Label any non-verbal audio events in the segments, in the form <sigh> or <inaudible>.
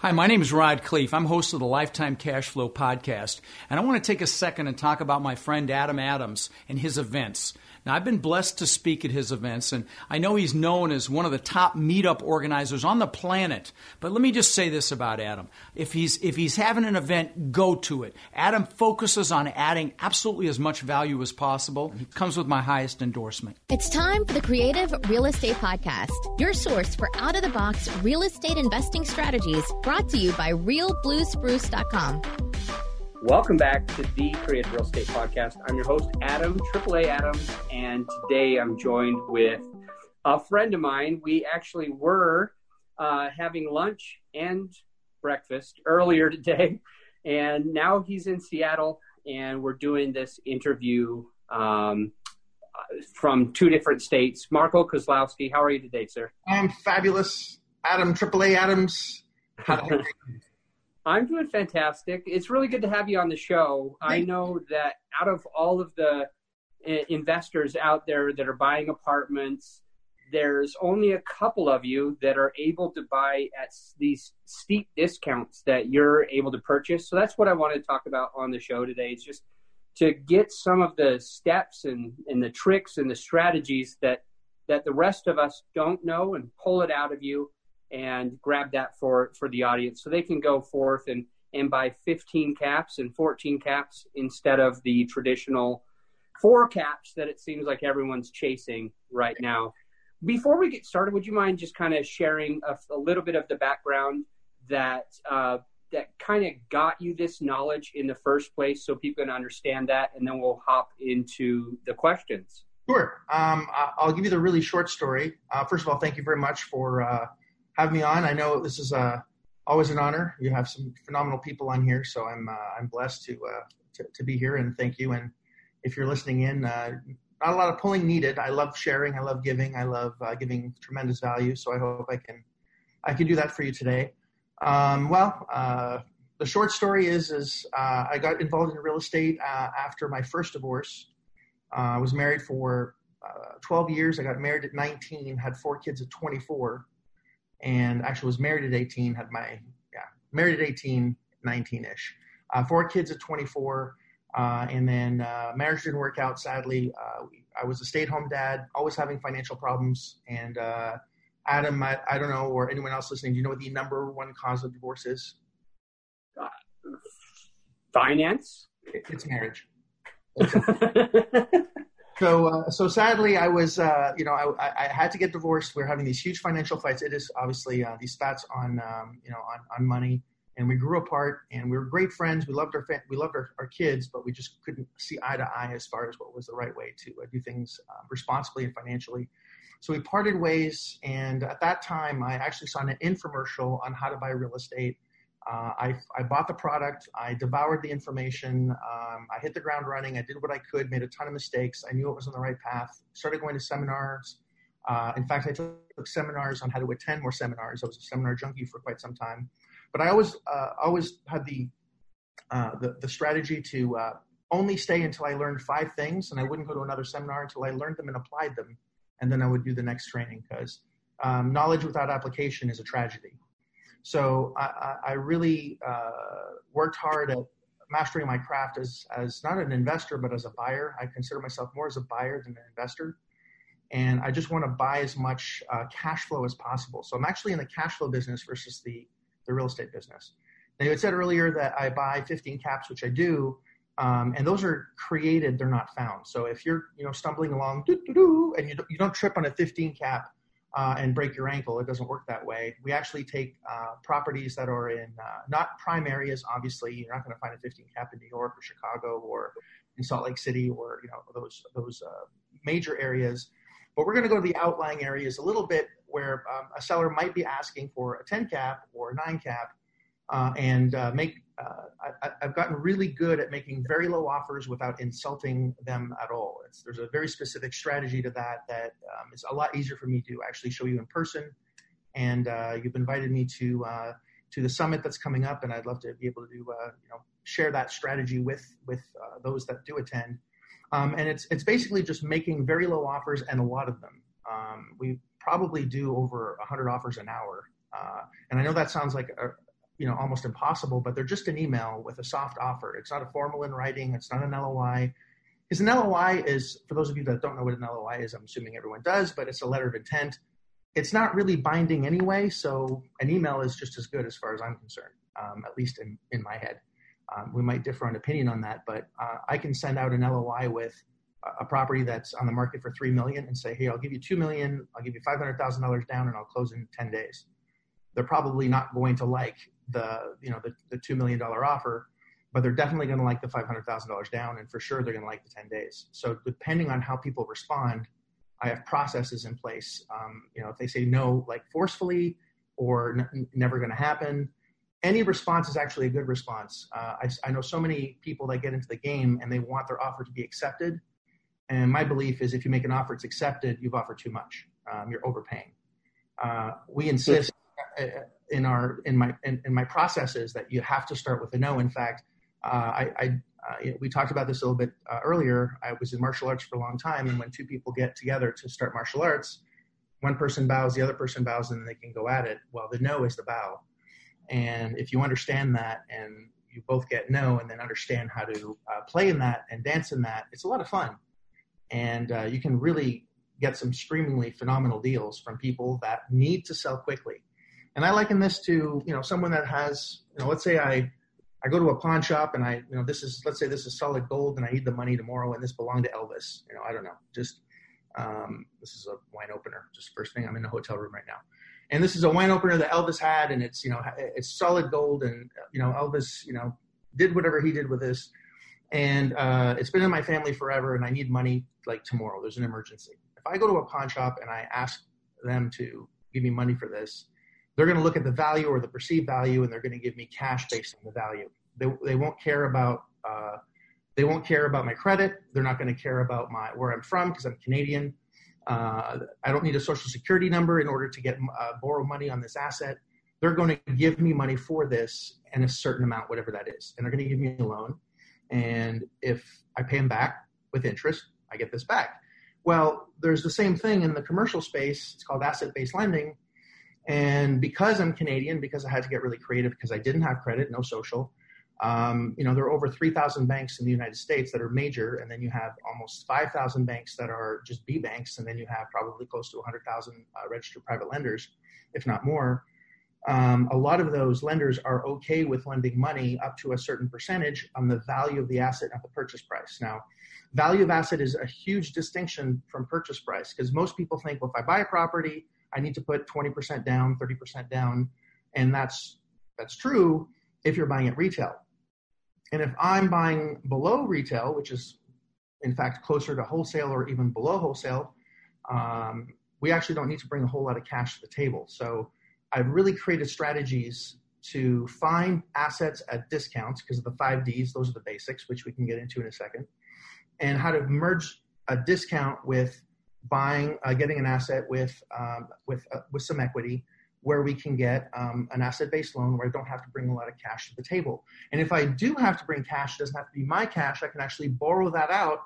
Hi, my name is Rod Khleif. I'm host of the Lifetime Cash Flow podcast, and I want to take a second and talk about my friend Adam Adams and his events. Now, I've been blessed to speak at his events, and I know he's known as one of the top meetup organizers on the planet. But let me just say this about Adam. If he's, if he's having an event, go to it. Adam focuses on adding absolutely as much value as possible. He comes with my highest endorsement. It's time for the Creative Real Estate Podcast, your source for out of the box real estate investing strategies brought to you by realbluespruce.com. Welcome back to the Creative Real Estate Podcast. I'm your host, Adam, AAA Adams, and today I'm joined with a friend of mine. We actually were uh, having lunch and breakfast earlier <laughs> today, and now he's in Seattle, and we're doing this interview um, from two different states. Marco Kozlowski, how are you today, sir? I'm fabulous. Adam, AAA Adams. I'm doing fantastic. It's really good to have you on the show. I know that out of all of the uh, investors out there that are buying apartments, there's only a couple of you that are able to buy at these steep discounts that you're able to purchase. So that's what I want to talk about on the show today. It's just to get some of the steps and, and the tricks and the strategies that that the rest of us don't know and pull it out of you and grab that for for the audience so they can go forth and and buy 15 caps and 14 caps instead of the traditional four caps that it seems like everyone's chasing right now. Before we get started, would you mind just kind of sharing a, a little bit of the background that uh, that kind of got you this knowledge in the first place, so people can understand that, and then we'll hop into the questions. Sure. Um, I'll give you the really short story. Uh, first of all, thank you very much for uh, have me on. I know this is uh, always an honor. You have some phenomenal people on here, so I'm uh, I'm blessed to, uh, to, to be here and thank you. And if you're listening in, uh, not a lot of pulling needed. I love sharing. I love giving. I love uh, giving tremendous value. So I hope I can I can do that for you today. Um, well, uh, the short story is is I got involved in real estate after my first divorce. I was married for 12 years. I got married at 19, had four kids at 24 and actually was married at 18, had my, yeah, married at 18, 19 ish. Uh, four kids at 24. Uh, and then uh, marriage didn't work out, sadly. Uh, we, I was a stay at home dad, always having financial problems. And uh, Adam, I, I, don't know, or anyone else listening, do you know what the number one cause of divorce is? finance? It's marriage. <laughs> <laughs> so uh, so sadly, I was uh, you know I, I, had to get divorced. We are having these huge financial fights. It is obviously uh, these stats on um, you know on, on money, and we grew apart. And we were great friends. We loved our fa- we loved our, our kids, but we just couldn't see eye to eye as far as what was the right way to uh, do things uh, responsibly and financially. So we parted ways, and at that time, I actually saw an infomercial on how to buy real estate uh, I, I bought the product. I devoured the information. Um, I hit the ground running. I did what I could, made a ton of mistakes. I knew it was on the right path. Started going to seminars. Uh, in fact, I took seminars on how to attend more seminars. I was a seminar junkie for quite some time. But I always, uh, always had the, uh, the, the, strategy to uh, only stay until I learned five things, and I wouldn't go to another seminar until I learned them and applied them. And then I would do the next training because um, knowledge without application is a tragedy. So I, I really uh, worked hard at mastering my craft as, as not an investor, but as a buyer. I consider myself more as a buyer than an investor. And I just want to buy as much uh, cash flow as possible. So I'm actually in the cash flow business versus the, the real estate business. Now, you had said earlier that I buy 15 caps, which I do. Um, and those are created; they're not found. So if you're, you know, stumbling along, and you don't, you don't trip on a 15 cap, uh, and break your ankle. It doesn't work that way. We actually take uh, properties that are in uh, not prime areas. Obviously, you're not going to find a 15 cap in New York or Chicago or in Salt Lake City or you know those those uh, major areas. But we're going to go to the outlying areas a little bit where um, a seller might be asking for a 10 cap or a 9 cap uh, and uh, make I, have gotten really good at making very low offers without insulting them at all. It's, there's a very specific strategy to that that um, is a lot easier for me to actually show you in person. And uh, you've invited me to uh, to the summit that's coming up, and I'd love to be able to uh, you know share that strategy with with those that do attend. Um, and it's it's basically just making very low offers and a lot of them. Um, we probably do over 100 offers an hour, and I know that sounds like a, you know almost impossible, but they're just an email with a soft offer. It's not a formal in writing. It's not an LOI. Because an LOI is, for those of you that don't know what an LOI is, I'm assuming everyone does, but it's a letter of intent. It's not really binding anyway, so an email is just as good as far as I'm concerned, um, at least in, in my head. Um, we might differ on opinion on that, but uh, I can send out an LOI with a property that's on the market for three million and say, "Hey, I'll give you two million, I'll give you five hundred thousand dollars down, and I'll close in ten days." They're probably not going to like the you know the, the two million dollar offer, but they're definitely going to like the five hundred thousand dollars down, and for sure they're going to like the ten days. So depending on how people respond, I have processes in place. Um, you know, if they say no, like forcefully, or n- never going to happen, any response is actually a good response. Uh, I, I, know so many people that get into the game and they want their offer to be accepted, and my belief is if you make an offer, it's accepted, you've offered too much. Um, you're overpaying. Uh, we insist uh, in our in my in, in, my processes that you have to start with a no. In fact, uh, I, I uh, we talked about this a little bit uh, earlier. I was in martial arts for a long time, and when two people get together to start martial arts, one person bows, the other person bows, and they can go at it. Well, the no is the bow, and if you understand that and you both get no, and then understand how to uh, play in that and dance in that, it's a lot of fun and uh, you can really get some screamingly phenomenal deals from people that need to sell quickly. And I liken this to you know someone that has you know let's say I I go to a pawn shop and I you know this is let's say this is solid gold and I need the money tomorrow and this belonged to Elvis. You know I don't know. Just um, this is a wine opener just first thing. I'm in a hotel room right now. And this is a wine opener that Elvis had and it's you know it's solid gold and you know Elvis you know did whatever he did with this. And uh, it's been in my family forever and i need money like tomorrow. There's an emergency. If i go to a pawn shop and i ask them to give me money for this they're going to look at the value or the perceived value and they're going to give me cash based on the value they, they won't care about uh, they won't care about my credit they're not going to care about my where i'm from because i'm canadian uh, i don't need a social security number in order to get uh, borrow money on this asset they're going to give me money for this and a certain amount whatever that is and they're going to give me a loan and if I pay them back with interest, I get this back. Well, there's the same thing in the commercial space. It's called asset based lending. And because I'm Canadian, because I had to get really creative because I didn't have credit, no social, um, you know, there are over 3,000 banks in the United States that are major, and then you have almost 5,000 banks that are just B banks, and then you have probably close to 100,000 uh, registered private lenders, if not more um, a lot of those lenders are okay with lending money up to a certain percentage on the value of the asset at the purchase price. Now, value of asset is a huge distinction from purchase price because most people think, well, if I buy a property, I need to put 20% down, 30% down, and that's that's true if you're buying at retail. And if I'm buying below retail, which is in fact closer to wholesale or even below wholesale, um, we actually don't need to bring a whole lot of cash to the table. So I've really created strategies to find assets at discounts because of the five Ds. Those are the basics, which we can get into in a second, and how to merge a discount with buying, uh, getting an asset with um, with uh, with some equity, where we can get um, an asset-based loan where I don't have to bring a lot of cash to the table. And if I do have to bring cash, it doesn't have to be my cash. I can actually borrow that out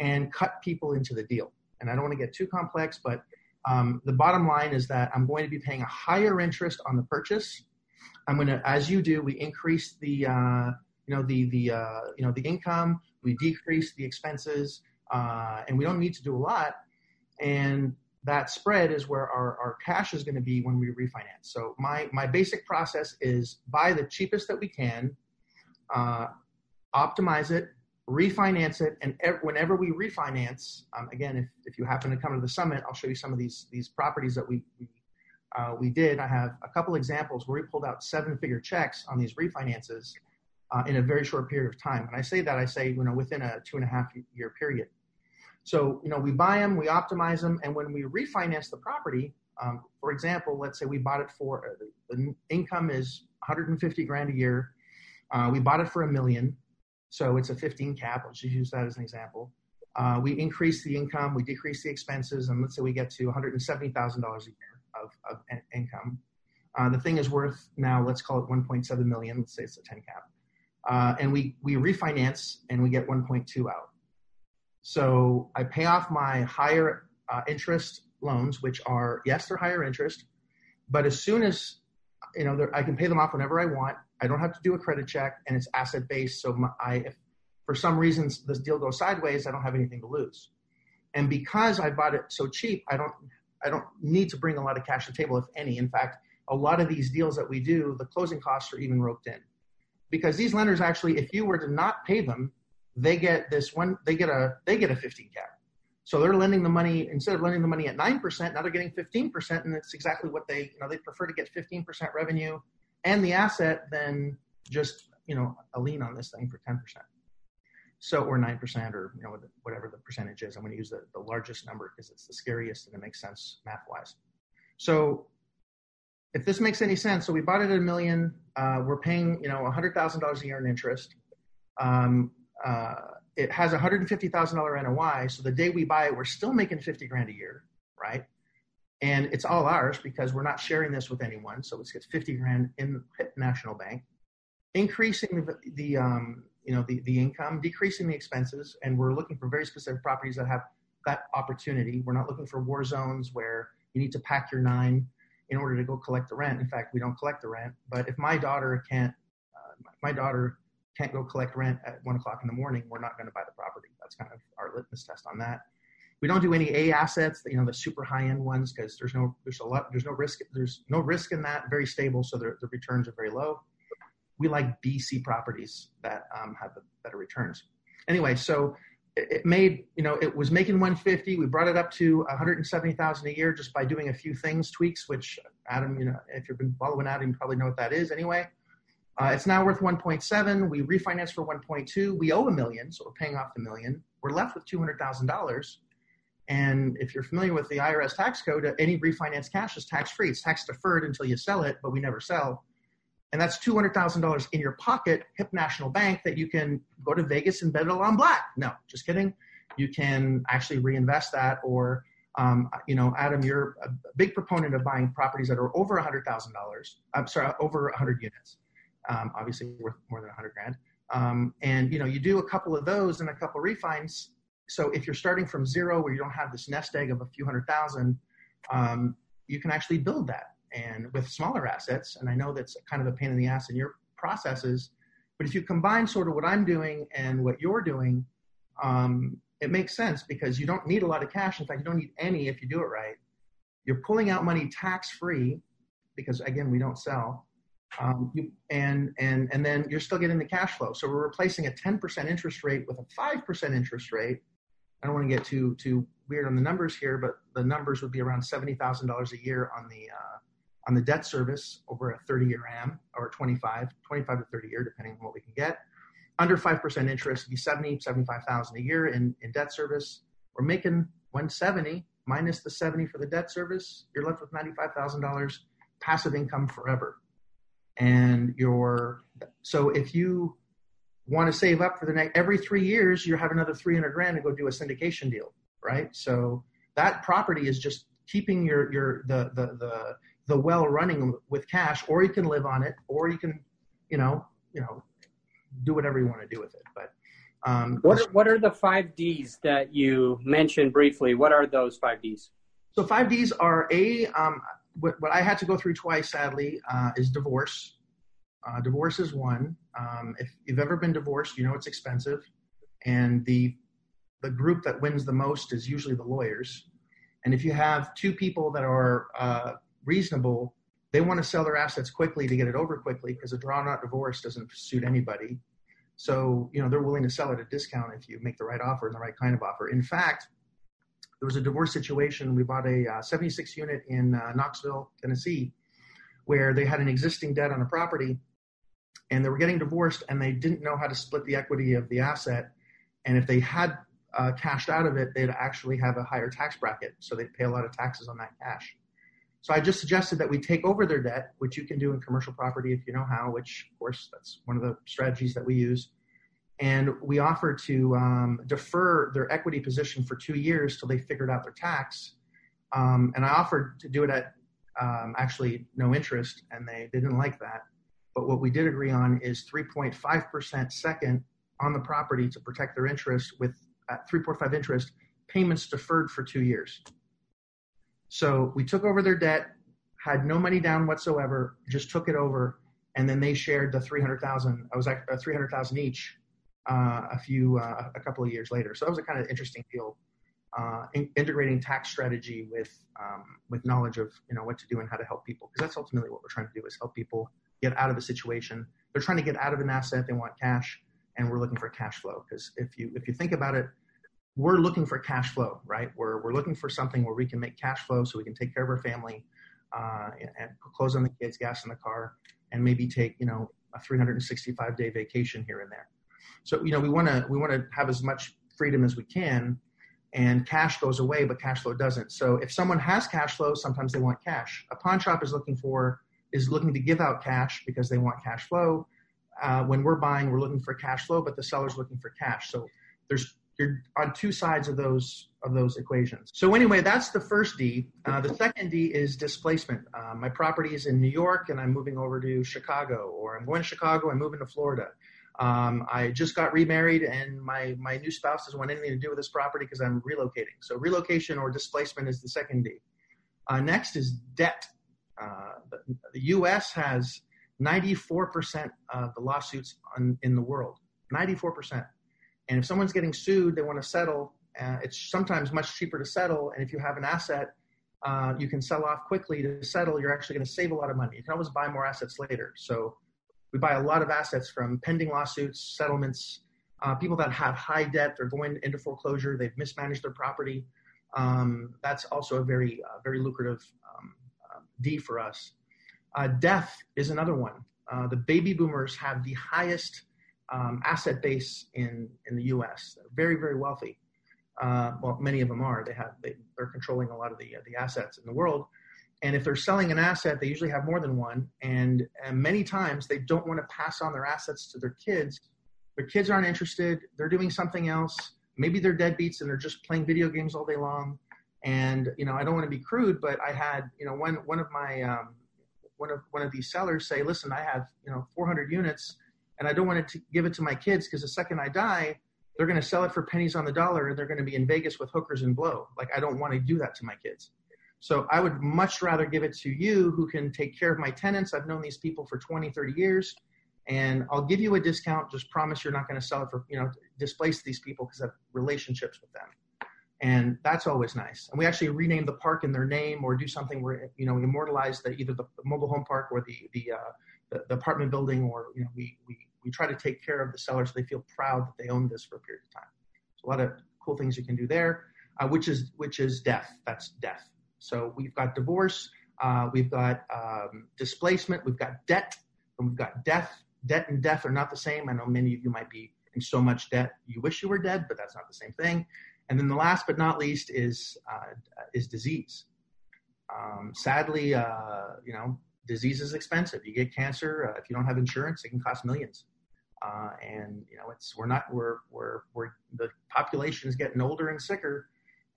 and cut people into the deal. And I don't want to get too complex, but um, the bottom line is that I'm going to be paying a higher interest on the purchase. I'm going to, as you do, we increase the, uh, you know, the the uh, you know the income, we decrease the expenses, uh, and we don't need to do a lot. And that spread is where our, our cash is going to be when we refinance. So my my basic process is buy the cheapest that we can, uh, optimize it, refinance it, and ev- whenever we refinance, um, again, if, if you happen to come to the summit, I'll show you some of these these properties that we we, uh, we did. I have a couple examples where we pulled out seven figure checks on these refinances uh, in a very short period of time. When I say that, I say you know within a two and a half year period. So you know we buy them, we optimize them, and when we refinance the property, um, for example, let's say we bought it for uh, the income is 150 grand a year. Uh, we bought it for a million so it's a 15 cap. Let's just use that as an example. Uh, we increase the income, we decrease the expenses, and let's say we get to $170,000 a year of, of income. Uh, the thing is worth now, let's call it 1.7 million. Let's say it's a 10 cap. Uh, and we, we refinance and we get 1.2 out. So I pay off my higher uh, interest loans, which are, yes, they're higher interest, but as soon as you know, I can pay them off whenever I want. I don't have to do a credit check, and it's asset based. So my, I, if for some reasons this deal goes sideways, I don't have anything to lose. And because I bought it so cheap, I don't I don't need to bring a lot of cash to the table, if any. In fact, a lot of these deals that we do, the closing costs are even roped in. Because these lenders actually, if you were to not pay them, they get this one, they get a they get a 15 cap. So they're lending the money instead of lending the money at nine percent, now they're getting 15 percent, and it's exactly what they you know they prefer to get 15 percent revenue and the asset than just you know a lien on this thing for 10 percent. So, or 9% or, you know, whatever the percentage is. I'm going to use the, the largest number because it's the scariest and it makes sense math wise. So if this makes any sense, so we bought it at a million, uh, we're paying, you know, $100,000 a year in interest. Um, uh, it has $150,000 NOI. So the day we buy it, we're still making 50 grand a year, right? And it's all ours because we're not sharing this with anyone. So it's 50 grand in National Bank. Increasing the, the um, you know the, the income, decreasing the expenses, and we're looking for very specific properties that have that opportunity. We're not looking for war zones where you need to pack your nine in order to go collect the rent. In fact, we don't collect the rent. But if my daughter can't, uh, my daughter can't go collect rent at one o'clock in the morning, we're not going to buy the property. That's kind of our litmus test on that. We don't do any A assets, you know, the super high end ones, because there's no there's a lot there's no risk there's no risk in that. Very stable, so the returns are very low we like BC properties that um, have the better returns. Anyway, so it, made you know it was making 150. We brought it up to 170,000 a year just by doing a few things, tweaks. Which Adam, you know, if you've been following Adam, you probably know what that is. Anyway, uh, it's now worth 1.7. We refinanced for 1.2. We owe a million, so we're paying off the million. We're left with $200,000. And if you're familiar with the IRS tax code, any refinance cash is tax free. It's tax deferred until you sell it, but we never sell and that's $200,000 in your pocket, Hip National Bank, that you can go to Vegas and bet it on black. No, just kidding. You can actually reinvest that, or, um, you know, Adam, you're a big proponent of buying properties that are over $100,000. I'm sorry, over 100 units, um, obviously worth more than 100 grand. Um, and, you know, you do a couple of those and a couple of refines. So if you're starting from zero where you don't have this nest egg of a few hundred thousand, um, you can actually build that and with smaller assets. And I know that's kind of a pain in the ass in your processes, but if you combine sort of what I'm doing and what you're doing, um, it makes sense because you don't need a lot of cash. In fact, you don't need any if you do it right. You're pulling out money tax free because again, we don't sell. Um, you, and and and then you're still getting the cash flow. So we're replacing a 10% interest rate with a 5% interest rate. I don't want to get too too weird on the numbers here, but the numbers would be around seventy thousand dollars a year on the uh, on the debt service over a 30 year AM or 25, 25 to 30 year, depending on what we can get. Under 5% interest would be 70, 75,000 a year in, in debt service. We're making 170 minus the 70 for the debt service. You're left with $95,000 passive income forever. And your, so if you want to save up for the next, every three years, you have another 300 grand to go do a syndication deal, right? So that property is just keeping your, your, the, the, the, the well running with cash, or you can live on it, or you can, you know, you know, do whatever you want to do with it. But um, what are, what are the five Ds that you mentioned briefly? What are those five Ds? So five Ds are a um, what, what, I had to go through twice, sadly, uh, is divorce. Uh, divorce is one. Um, if you've ever been divorced, you know it's expensive, and the the group that wins the most is usually the lawyers. And if you have two people that are uh, reasonable, they want to sell their assets quickly to get it over quickly because a drawn out divorce doesn't suit anybody. So, you know, they're willing to sell at a discount if you make the right offer and the right kind of offer. In fact, there was a divorce situation. We bought a uh, 76 unit in uh, Knoxville, Tennessee, where they had an existing debt on a property and they were getting divorced and they didn't know how to split the equity of the asset. And if they had uh, cashed out of it, they'd actually have a higher tax bracket. So they'd pay a lot of taxes on that cash. So I just suggested that we take over their debt, which you can do in commercial property if you know how, which of course that's one of the strategies that we use. And we offered to um, defer their equity position for two years till they figured out their tax. Um, and I offered to do it at um, actually no interest, and they, they didn't like that. But what we did agree on is 3.5% second on the property to protect their interest with at 3.5 interest payments deferred for two years. So we took over their debt. had no money down whatsoever, just took it over, and then they shared the 300,000. I was like uh, 300,000 each uh, a few uh, a couple of years later. So that was a kind of interesting deal, uh, in, integrating tax strategy with um, with knowledge of you know what to do and how to help people because that's ultimately what we're trying to do is help people get out of a situation. They're trying to get out of an asset, they want cash, and we're looking for cash flow because if you if you think about it. We're looking for cash flow, right? We're, we're looking for something where we can make cash flow so we can take care of our family, uh, and close on the kids, gas in the car, and maybe take you know a 365 day vacation here and there. So you know we want to we want to have as much freedom as we can, and cash goes away, but cash flow doesn't. So if someone has cash flow, sometimes they want cash. A pawn shop is looking for is looking to give out cash because they want cash flow. Uh, when we're buying, we're looking for cash flow, but the seller's looking for cash. So there's you're on two sides of those of those equations. So anyway, that's the first D. Uh, the second D is displacement. Uh, my property is in New York, and I'm moving over to Chicago, or I'm going to Chicago. I'm moving to Florida. Um, I just got remarried, and my my new spouse doesn't want anything to do with this property because I'm relocating. So relocation or displacement is the second D. Uh, next is debt. Uh, the, the, U.S. has 94% of the lawsuits on, in the world. 94%. And if someone's getting sued, they want to settle. Uh, it's sometimes much cheaper to settle. And if you have an asset, uh, you can sell off quickly to settle. You're actually going to save a lot of money. You can always buy more assets later. So we buy a lot of assets from pending lawsuits, settlements, uh, people that have high debt. They're going into foreclosure. They've mismanaged their property. Um, that's also a very, uh, very lucrative um, uh, D for us. Uh, death is another one. the baby boomers have the highest um, asset base in, in the U.S. They're very, very wealthy. Uh, well, many of them are. They have they, are controlling a lot of the uh, the assets in the world. And if they're selling an asset, they usually have more than one. And, and many times they don't want to pass on their assets to their kids. Their kids aren't interested. They're doing something else. Maybe they're deadbeats and they're just playing video games all day long. And you know, I don't want to be crude, but I had you know one one of my um, one of one of these sellers say, "Listen, I have you know 400 units." and I don't want to give it to my kids because the second I die, they're going to sell it for pennies on the dollar and they're going to be in Vegas with hookers and blow. Like I don't want to do that to my kids. So I would much rather give it to you who can take care of my tenants. I've known these people for 20, 30 years and I'll give you a discount. Just promise you're not going to sell it for, you know, displace these people because I have relationships with them. And that's always nice. And we actually rename the park in their name or do something where, you know, we immortalize the, either the mobile home park or the, the, uh, the, the apartment building or, you know, we, we, we try to take care of the seller so they feel proud that they own this for a period of time. So a lot of cool things you can do there, uh, which is which is death. That's death. So we've got divorce, uh, we've got um, displacement, we've got debt, and we've got death. Debt and death are not the same. I know many of you might be in so much debt you wish you were dead, but that's not the same thing. And then the last but not least is uh, is disease. Um, sadly, uh, you know, disease is expensive. You get cancer uh, if you don't have insurance, it can cost millions. Uh, and you know, it's we're not we're we're we're the population is getting older and sicker,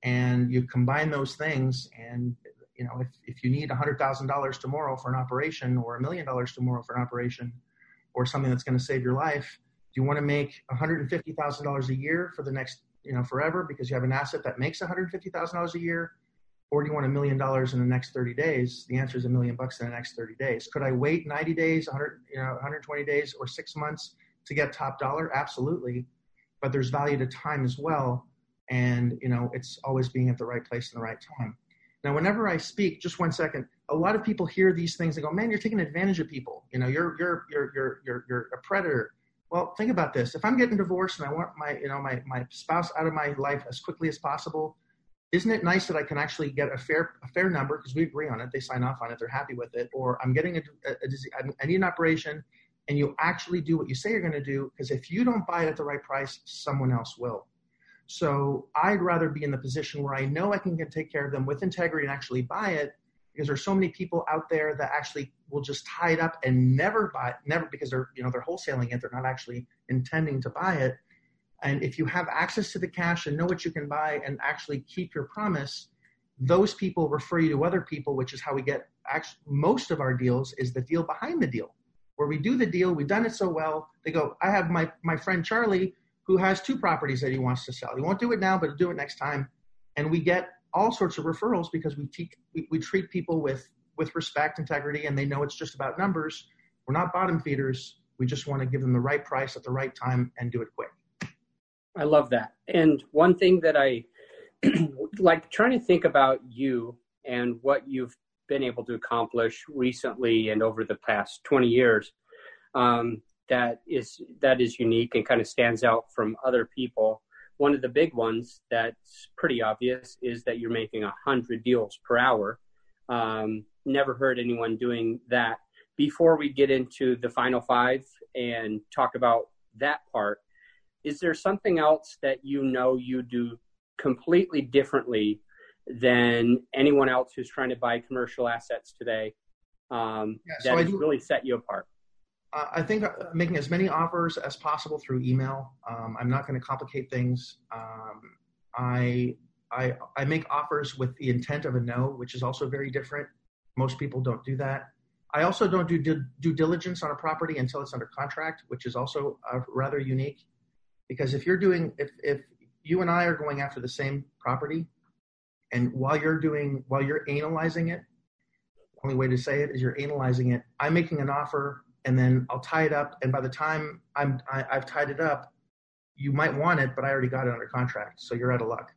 and you combine those things, and you know, if if you need hundred thousand dollars tomorrow for an operation, or a million dollars tomorrow for an operation, or something that's going to save your life, do you want to make one hundred and fifty thousand dollars a year for the next you know forever because you have an asset that makes one hundred fifty thousand dollars a year? or do you want a million dollars in the next 30 days? The answer is a million bucks in the next 30 days. Could I wait 90 days, 100, you know, 120 days, or six months to get top dollar? Absolutely. But there's value to time as well. And, you know, it's always being at the right place in the right time. Now, whenever I speak, just one second, a lot of people hear these things and go, man, you're taking advantage of people. You know, you're, you're, you're, you're, you're, you're a predator. Well, think about this. If I'm getting divorced and I want my, you know, my, my spouse out of my life as quickly as possible, isn't it nice that I can actually get a fair a fair number because we agree on it, they sign off on it, they're happy with it, or I'm getting a, a, a I need an operation, and you actually do what you say you're going to do because if you don't buy it at the right price, someone else will. So I'd rather be in the position where I know I can take care of them with integrity and actually buy it because there's so many people out there that actually will just tie it up and never buy it, never because they're you know they're wholesaling it, they're not actually intending to buy it and if you have access to the cash and know what you can buy and actually keep your promise, those people refer you to other people, which is how we get actually, most of our deals is the deal behind the deal. Where we do the deal, we've done it so well, they go, I have my, my friend Charlie who has two properties that he wants to sell. He won't do it now, but he'll do it next time. And we get all sorts of referrals because we, te- we, we treat people with with respect, integrity, and they know it's just about numbers. We're not bottom feeders. We just want to give them the right price at the right time and do it quick. I love that. And one thing that I <clears throat> like trying to think about you and what you've been able to accomplish recently and over the past 20 years um, that is that is unique and kind of stands out from other people. One of the big ones that's pretty obvious is that you're making a 100 deals per hour. Um, never heard anyone doing that. Before we get into the final five and talk about that part is there something else that you know you do completely differently than anyone else who's trying to buy commercial assets today um, yeah, so that has really set you apart? I think uh, making as many offers as possible through email. Um, I'm not going to complicate things. Um, I, I, I make offers with the intent of a no, which is also very different. Most people don't do that. I also don't do due diligence on a property until it's under contract, which is also uh, rather unique. Because if you're doing, if, if you and I are going after the same property, and while you're doing, while you're analyzing it, only way to say it is you're analyzing it. I'm making an offer, and then I'll tie it up. And by the time I'm, I, i have tied it up, you might want it, but I already got it under contract, so you're out of luck.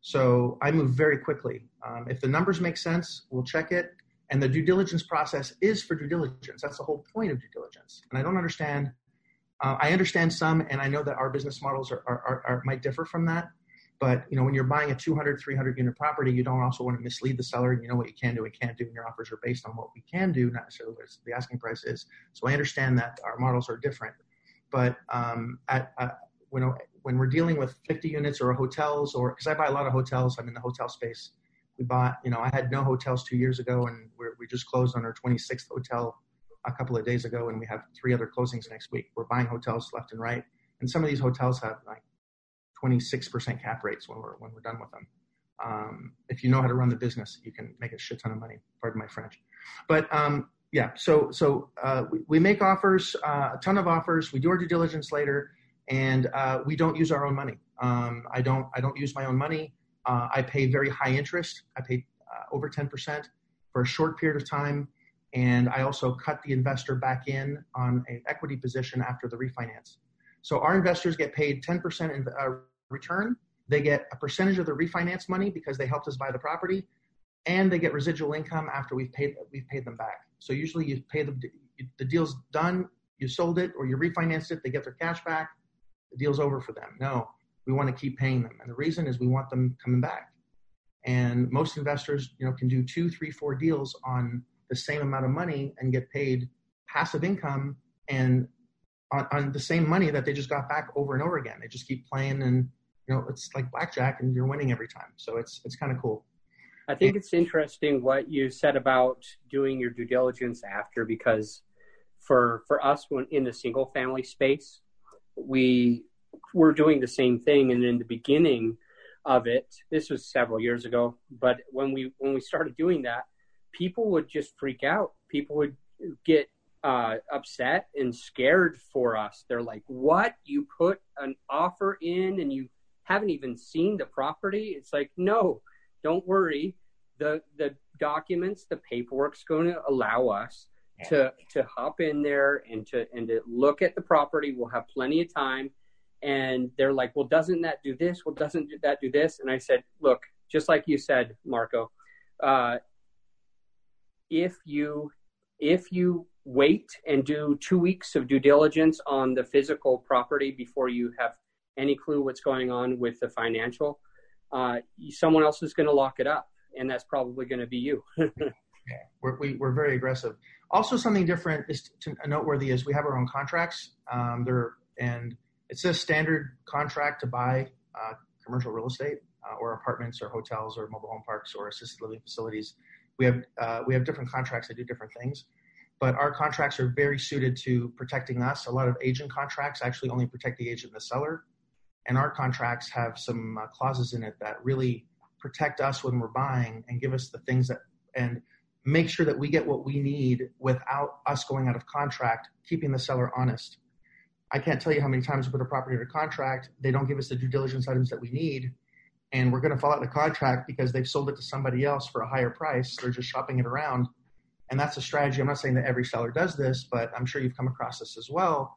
So I move very quickly. Um, if the numbers make sense, we'll check it. And the due diligence process is for due diligence. That's the whole point of due diligence. And I don't understand. Uh, I understand some, and I know that our business models are, are, are, are might differ from that. But you know, when you're buying a 200, 300 unit property, you don't also want to mislead the seller. And you know what you can do and can't do, and your offers are based on what we can do, not necessarily what the asking price is. So I understand that our models are different. But um, at, uh, when when we're dealing with 50 units or hotels, or because I buy a lot of hotels, I'm in the hotel space. We bought, you know, I had no hotels two years ago, and we just closed on our 26th hotel a couple of days ago, and we have three other closings next week. We're buying hotels left and right, and some of these hotels have like 26% cap rates when we're when we're done with them. Um, if you know how to run the business, you can make a shit ton of money. Pardon my French, but um, yeah. So so uh, we, we, make offers, uh, a ton of offers. We do our due diligence later, and uh, we don't use our own money. Um, I don't I don't use my own money. Uh, I pay very high interest. I pay uh, over 10% for a short period of time, and I also cut the investor back in on an equity position after the refinance. So our investors get paid 10% in, uh, return. They get a percentage of the refinance money because they helped us buy the property, and they get residual income after we've paid we've paid them back. So usually you pay the the deal's done, you sold it or you refinanced it, they get their cash back, the deal's over for them. No, we want to keep paying them, and the reason is we want them coming back. And most investors, you know, can do two, three, four deals on the same amount of money and get paid passive income and on, on the same money that they just got back over and over again. They just keep playing and you know it's like blackjack and you're winning every time. So it's it's kind of cool. I think it's interesting what you said about doing your due diligence after because for for us when in the single family space we were doing the same thing and in the beginning of it this was several years ago but when we when we started doing that people would just freak out people would get uh, upset and scared for us. They're like, "What? You put an offer in and you haven't even seen the property?" It's like, "No, don't worry. the The documents, the paperwork's going to allow us to to hop in there and to and to look at the property. We'll have plenty of time." And they're like, "Well, doesn't that do this? Well, doesn't that do this?" And I said, "Look, just like you said, Marco." Uh, if you if you wait and do two weeks of due diligence on the physical property before you have any clue what's going on with the financial, uh, someone else is going to lock it up, and that's probably going to be you. <laughs> yeah, we're, we, are we are very aggressive. Also, something different is to, noteworthy is we have our own contracts. Um, there and it's a standard contract to buy uh, commercial real estate uh, or apartments or hotels or mobile home parks or assisted living facilities. We have uh, we have different contracts that do different things but our contracts are very suited to protecting us. A lot of agent contracts actually only protect the agent and the seller, and our contracts have some uh, clauses in it that really protect us when we're buying and give us the things that and make sure that we get what we need without us going out of contract, keeping the seller honest. I can't tell you how many times we put a property under contract, they don't give us the due diligence items that we need, and we're going to fall out of the contract because they've sold it to somebody else for a higher price. They're just shopping it around And that's a strategy. I'm not saying that every seller does this, but I'm sure you've come across this as well,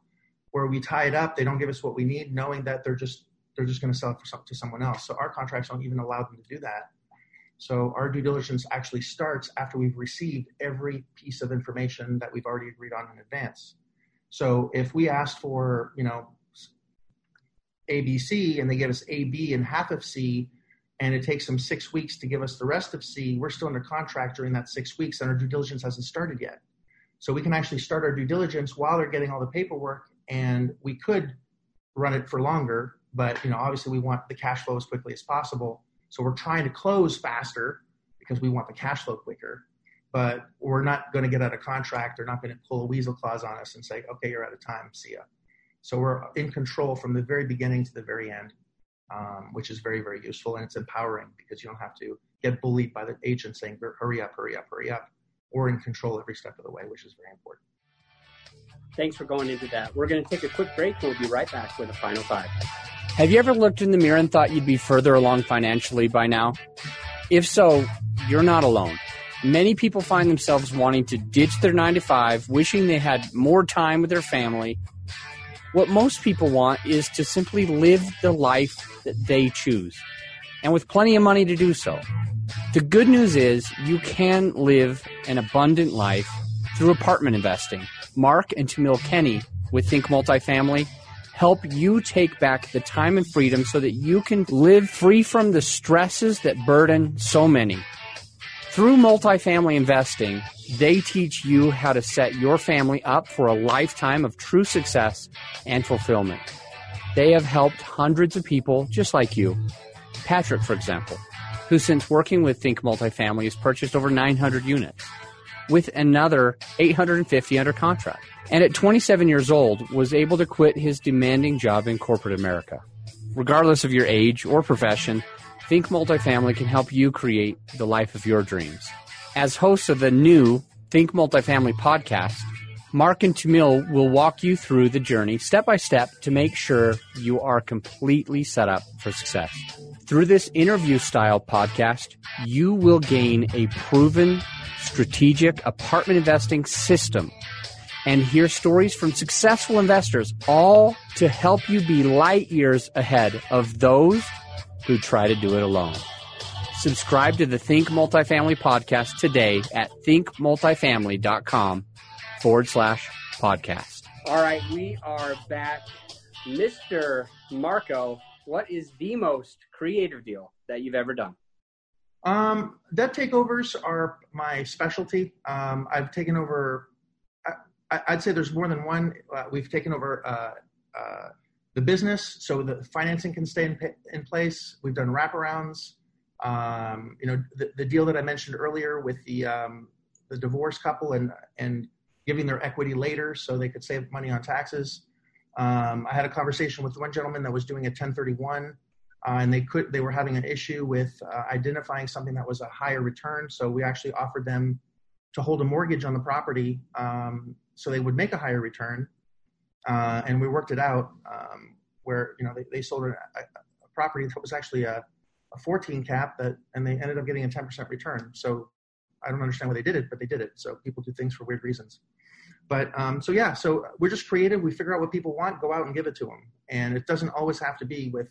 where we tie it up. They don't give us what we need, knowing that they're just they're just going to sell it for some, to someone else. So our contracts don't even allow them to do that. So our due diligence actually starts after we've received every piece of information that we've already agreed on in advance. So if we ask for, you know, ABC and they give us AB and half of C, and it takes them six weeks to give us the rest of C, we're still under contract during that six weeks, and our due diligence hasn't started yet. So we can actually start our due diligence while they're getting all the paperwork, and we could run it for longer, but you know, obviously we want the cash flow as quickly as possible. So we're trying to close faster because we want the cash flow quicker. But we're not going to get out of contract. They're not going to pull a weasel clause on us and say, "Okay, you're out of time. See ya." So we're in control from the very beginning to the very end, um, which is very, very useful and it's empowering because you don't have to get bullied by the agent saying, "Hurry up, hurry up, hurry up." We're in control every step of the way, which is very important. Thanks for going into that. We're going to take a quick break. We'll be right back with the final five. Have you ever looked in the mirror and thought you'd be further along financially by now? If so, you're not alone. Many people find themselves wanting to ditch their 9 to 5, wishing they had more time with their family. What most people want is to simply live the life that they choose, and with plenty of money to do so. The good news is you can live an abundant life through apartment investing. Mark and Tamiel Kenny with Think Multifamily help you take back the time and freedom so that you can live free from the stresses that burden so many. Through multifamily investing, they teach you how to set your family up for a lifetime of true success and fulfillment. They have helped hundreds of people just like you. Patrick, for example, who since working with Think Multifamily has purchased over 900 units, with another 850 under contract and at 27 years old was able to quit his demanding job in corporate America. Regardless of your age or profession, Think Multifamily can help you create the life of your dreams. As hosts of the new Think Multifamily podcast, Mark and Tamiel will walk you through the journey step by step to make sure you are completely set up for success. Through this interview style podcast, you will gain a proven strategic apartment investing system and hear stories from successful investors, all to help you be light years ahead of those who try to do it alone. Subscribe to the Think Multifamily podcast today at thinkmultifamily.com forward slash podcast. All right, we are back. Mr. Marco, what is the most creative deal that you've ever done? Um, debt takeovers are my specialty. Um, I've taken over I'd say there's more than one. Uh, we've taken over uh, uh, the business, so the financing can stay in, in place. We've done wraparounds. Um, you know, the, the, deal that I mentioned earlier with the um, the divorce couple and and giving their equity later so they could save money on taxes. Um, I had a conversation with one gentleman that was doing a 1031, uh, and they could they were having an issue with uh, identifying something that was a higher return. So we actually offered them to hold a mortgage on the property um, so they would make a higher return. Uh, and we worked it out um, where you know they, they sold a, a, property that was actually a, a 14 cap that, and they ended up getting a 10% return. So I don't understand why they did it, but they did it. So people do things for weird reasons. But um, so yeah, so we're just creative. We figure out what people want, go out and give it to them, and it doesn't always have to be with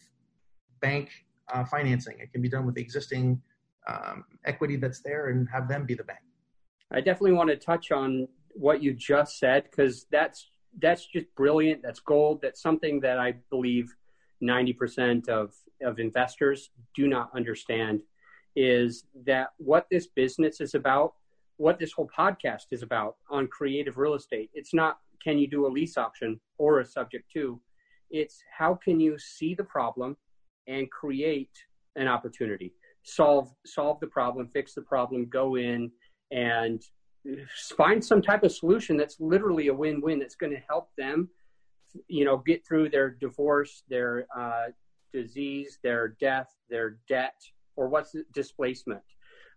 bank uh, financing. It can be done with the existing um, equity that's there and have them be the bank. I definitely want to touch on what you just said because that's that's just brilliant. That's gold. That's something that I believe 90% of of investors do not understand is that what this business is about, what this whole podcast is about on creative real estate. It's not can you do a lease option or a subject to. It's how can you see the problem and create an opportunity. Solve solve the problem, fix the problem, go in and find some type of solution that's literally a win-win that's going to help them you know get through their divorce their uh, disease their death their debt or what's displacement.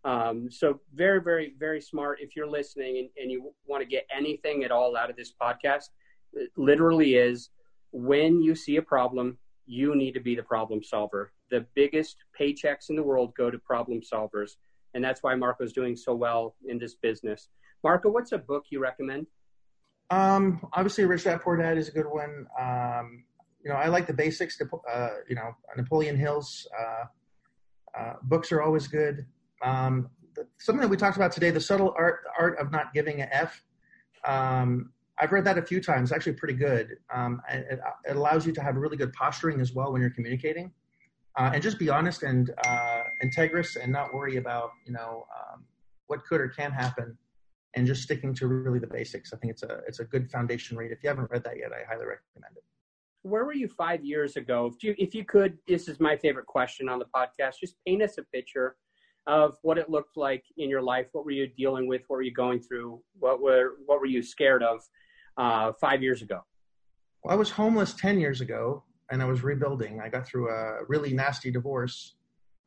Um, so very very very smart. If you're listening and, and you want to get anything at all out of this podcast it literally is when you see a problem you need to be the problem solver. The biggest paychecks in the world go to problem solvers and that's why marco's doing so well in this business Marco, what's a book you recommend? Um, obviously, Rich Dad Poor Dad is a good one. Um, you know, I like the basics. Uh, you know, Napoleon Hill's uh, uh, books are always good. Um, something that we talked about today, the subtle art art of not giving a f. Um, I've read that a few times. Actually, pretty good. Um, it, it, allows you to have really good posturing as well when you're communicating, uh, and just be honest and uh, integrous, and not worry about you know um, what could or can happen, and just sticking to really the basics. I think it's a it's a good foundation read. If you haven't read that yet, I highly recommend it. Where were you five years ago? If you if you could, this is my favorite question on the podcast. Just paint us a picture of what it looked like in your life. What were you dealing with? What were you going through? What were what were you scared of uh, five years ago? Well, I was homeless ten years ago, and I was rebuilding. I got through a really nasty divorce.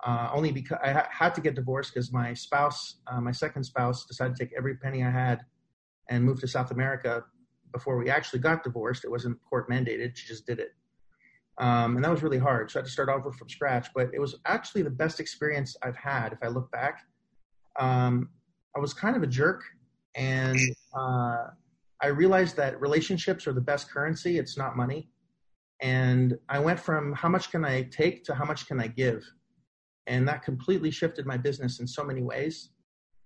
Uh, only because I ha- had to get divorced because my spouse, uh, my second spouse, decided to take every penny I had and move to South America before we actually got divorced. It wasn't court mandated; she just did it. Um, and that was really hard. So I had to start over from scratch. But it was actually the best experience I've had. If I look back, um, I was kind of a jerk, and uh, I realized that relationships are the best currency. It's not money. And I went from how much can I take to how much can I give, and that completely shifted my business in so many ways.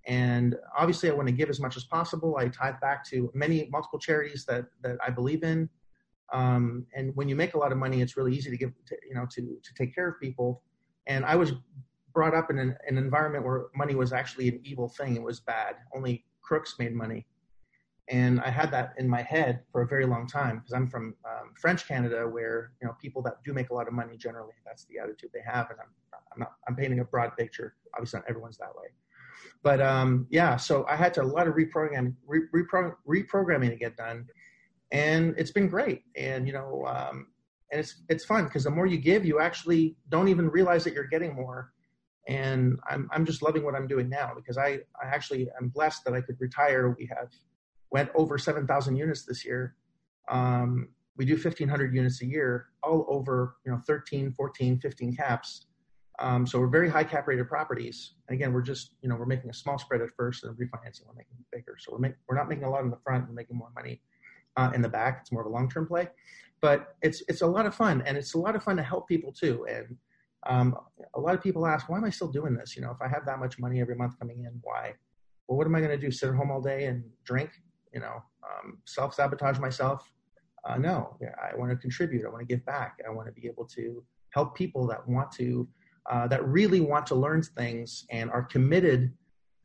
And obviously, I want to give as much as possible. I tied back to many multiple charities that that I believe in. Um, and when you make a lot of money, it's really easy to give, to, you know, to to take care of people. And I was brought up in an, an, environment where money was actually an evil thing. It was bad. Only crooks made money. And I had that in my head for a very long time because I'm from um, French Canada, where you know people that do make a lot of money generally that's the attitude they have. And I'm I'm not I'm painting a broad picture. Obviously, not everyone's that way. But um, yeah, so I had to a lot of reprogramming re, repro, reprogramming to get done and it's been great. And you know, um, and it's it's fun because the more you give, you actually don't even realize that you're getting more. And I'm I'm just loving what I'm doing now because I I actually am blessed that I could retire. We have went over seven thousand units this year. Um, we do 1500 units a year all over you know 13 14 15 caps um, so we're very high cap rated properties and again we're just you know we're making a small spread at first and refinancing we're making bigger so we're, make, we're not making a lot in the front we're making more money uh, in the back. It's more of a long term play, but it's it's a lot of fun, and it's a lot of fun to help people too. And um, a lot of people ask, why am I still doing this? You know, if I have that much money every month coming in, why? Well, what am I going to do? Sit at home all day and drink? You know, um, self sabotage myself? Uh, no, I want to contribute. I want to give back. I want to be able to help people that want to, uh, that really want to learn things and are committed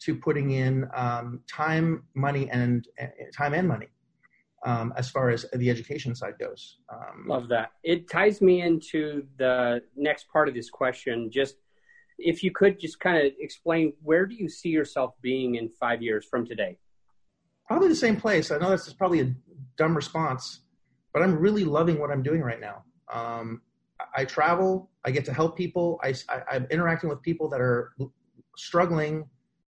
to putting in um, time, money, and uh, time and money um, as far as the education side goes. Um, Love that. It ties me into the next part of this question. Just if you could just kind of explain where do you see yourself being in five years from today? Probably the same place. I know that's probably a dumb response, but I'm really loving what I'm doing right now. Um, I travel. I get to help people. I, I, I'm interacting with people that are struggling,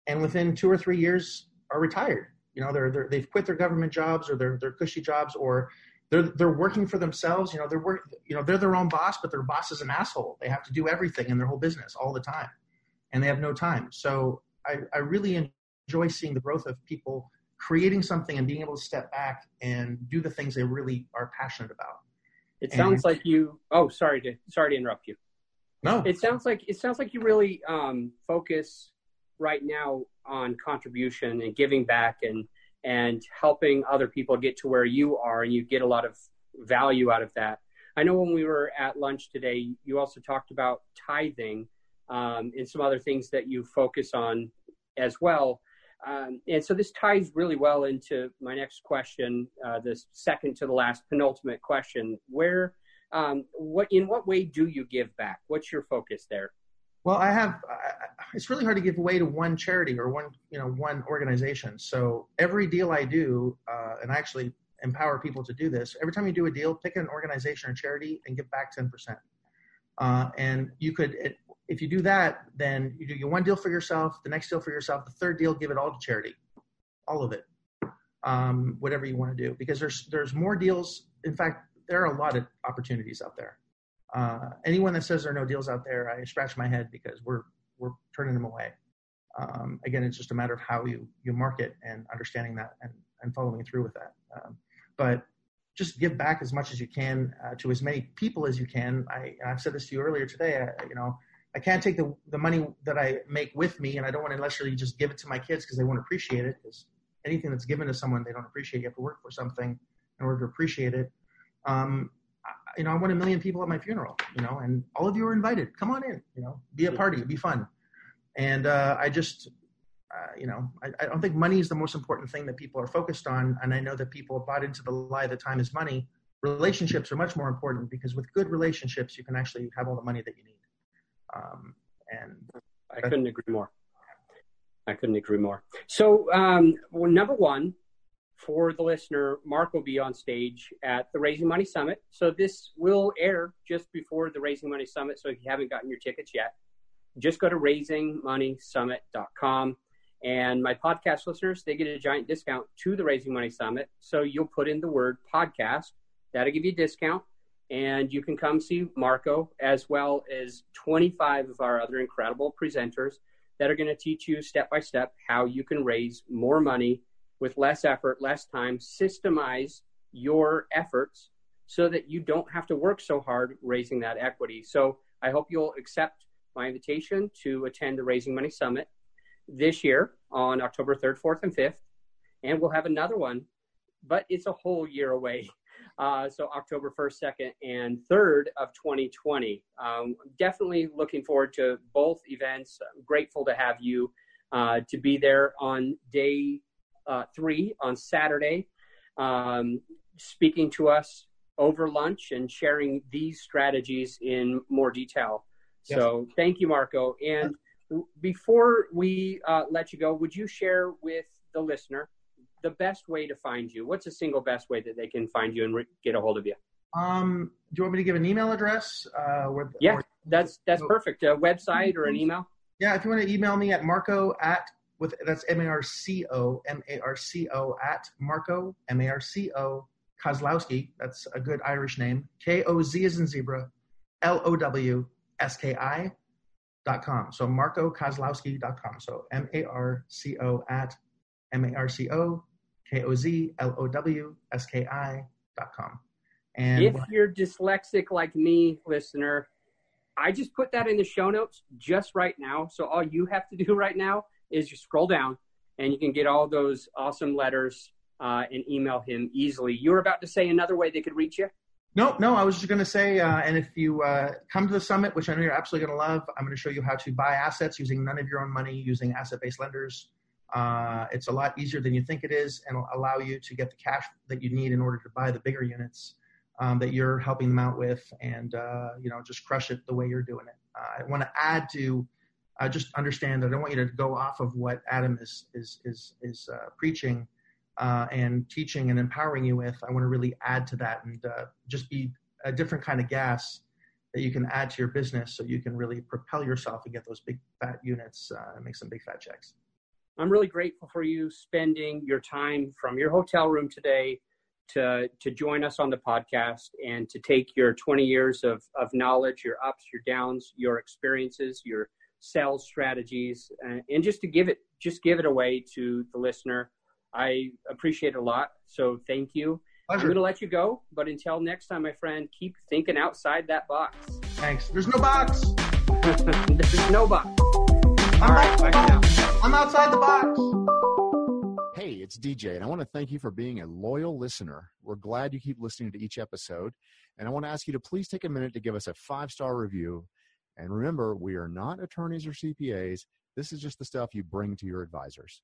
and within two or three years are retired you know, they're, they're they've quit their government jobs or their their cushy jobs or they're they're working for themselves. You know, they're work you know they're their own boss, but their boss is an asshole. They have to do everything in their whole business all the time, and they have no time. So I I really enjoy seeing the growth of people creating something and being able to step back and do the things they really are passionate about. It sounds and, like you. Oh, sorry to sorry to interrupt you. No, it sounds like it sounds like you really um, focus right now on contribution and giving back and and helping other people get to where you are and you get a lot of value out of that i know when we were at lunch today you also talked about tithing um, and some other things that you focus on as well um, and so this ties really well into my next question uh, the second to the last penultimate question where um, what in what way do you give back what's your focus there well, I have. it's really hard to give away to one charity or one, you know, one organization. So every deal I do, uh, and I actually empower people to do this. Every time you do a deal, pick an organization or charity and give back ten percent. Uh, and you could, if you do that, then you do your one deal for yourself, the next deal for yourself, the third deal, give it all to charity, all of it, um, whatever you want to do, because there's there's more deals. In fact, there are a lot of opportunities out there. Uh, anyone that says there are no deals out there, I scratch my head because we're we're turning them away. Um, again, it's just a matter of how you you market and understanding that and, and following through with that. Um, but just give back as much as you can uh, to as many people as you can. I, I've said this to you earlier today. I, you know, I can't take the, the money that I make with me, and I don't want to necessarily just give it to my kids because they won't appreciate it. Because anything that's given to someone they don't appreciate, you have to work for something in order to appreciate it. Um, I, you know, I want a million people at my funeral. You know, and all of you are invited. Come on in. You know, be a party. Be fun. And uh, I just uh, you know, I, I, don't think money is the most important thing that people are focused on. And I know that people have bought into the lie that time is money. Relationships are much more important because with good relationships, you can actually have all the money that you need. Um, and I couldn't agree more. I couldn't agree more. So, um, well, number one, for the listener, Mark will be on stage at the Raising Money Summit. So this will air just before the Raising Money Summit. So if you haven't gotten your tickets yet, just go to raisingmoneysummit.com and my podcast listeners, they get a giant discount to the Raising Money Summit. So you'll put in the word podcast. That'll give you a discount. And you can come see Marco as well as 25 of our other incredible presenters that are going to teach you step by step how you can raise more money with less effort, less time, systemize your efforts so that you don't have to work so hard raising that equity. So I hope you'll accept my invitation to attend the Raising Money Summit this year on October 3rd, 4th, and 5th. And we'll have another one, but it's a whole year away. Uh, so October 1st, 2nd, and 3rd of 2020. Um, definitely looking forward to both events. I'm grateful to have you uh, to be there on day uh, three on Saturday, um, speaking to us over lunch and sharing these strategies in more detail. Yes. So thank you, Marco. And before we uh, let you go, would you share with the listener the best way to find you? What's the single best way that they can find you and re- get a hold of you? Um, do you want me to give an email address? Uh, where, yeah, or, that's that's oh. perfect. A website or an email? Yeah, if you want to email me at Marco at with that's M A R C O M A R C O at Marco M A R C O Kozlowski. That's a good Irish name. K O Z is in zebra, L O W S K I dot com. So marco kozlowski dot com. So M A R C O at M A R C O K O Z L O W S K I.com. And if you're dyslexic like me, listener, I just put that in the show notes just right now. So all you have to <laughs> do right now is just scroll down and you can get all those awesome letters uh, and email him easily. You were about to say another way they could reach you? No, no, I was just going to say, uh, and if you uh, come to the summit, which I know you're absolutely going to love, I'm going to show you how to buy assets using none of your own money, using asset based lenders. Uh, it's a lot easier than you think it is and will allow you to get the cash that you need in order to buy the bigger units um, that you're helping them out with and, uh, you know, just crush it the way you're doing it. Uh, I want to add to uh, just understand that I don't want you to go off of what Adam is, is, is, is preaching uh, and teaching and empowering you with, I want to really add to that and uh, just be a different kind of gas that you can add to your business so you can really propel yourself and get those big fat units uh, and make some big fat checks. I'm really grateful for you spending your time from your hotel room today to, to join us on the podcast and to take your 20 years of, of knowledge, your ups, your downs, your experiences, your sales strategies, and, and just to give it, just give it away to the listener I appreciate it a lot. So thank you. Pleasure. I'm going to let you go, but until next time, my friend, keep thinking outside that box. Thanks. There's no box. <laughs> There's no box. I'm, right, box. I'm outside the box. Hey, it's DJ, and I want to thank you for being a loyal listener. We're glad you keep listening to each episode, and I want to ask you to please take a minute to give us a five star review. And remember, we are not attorneys or CPAs. This is just the stuff you bring to your advisors.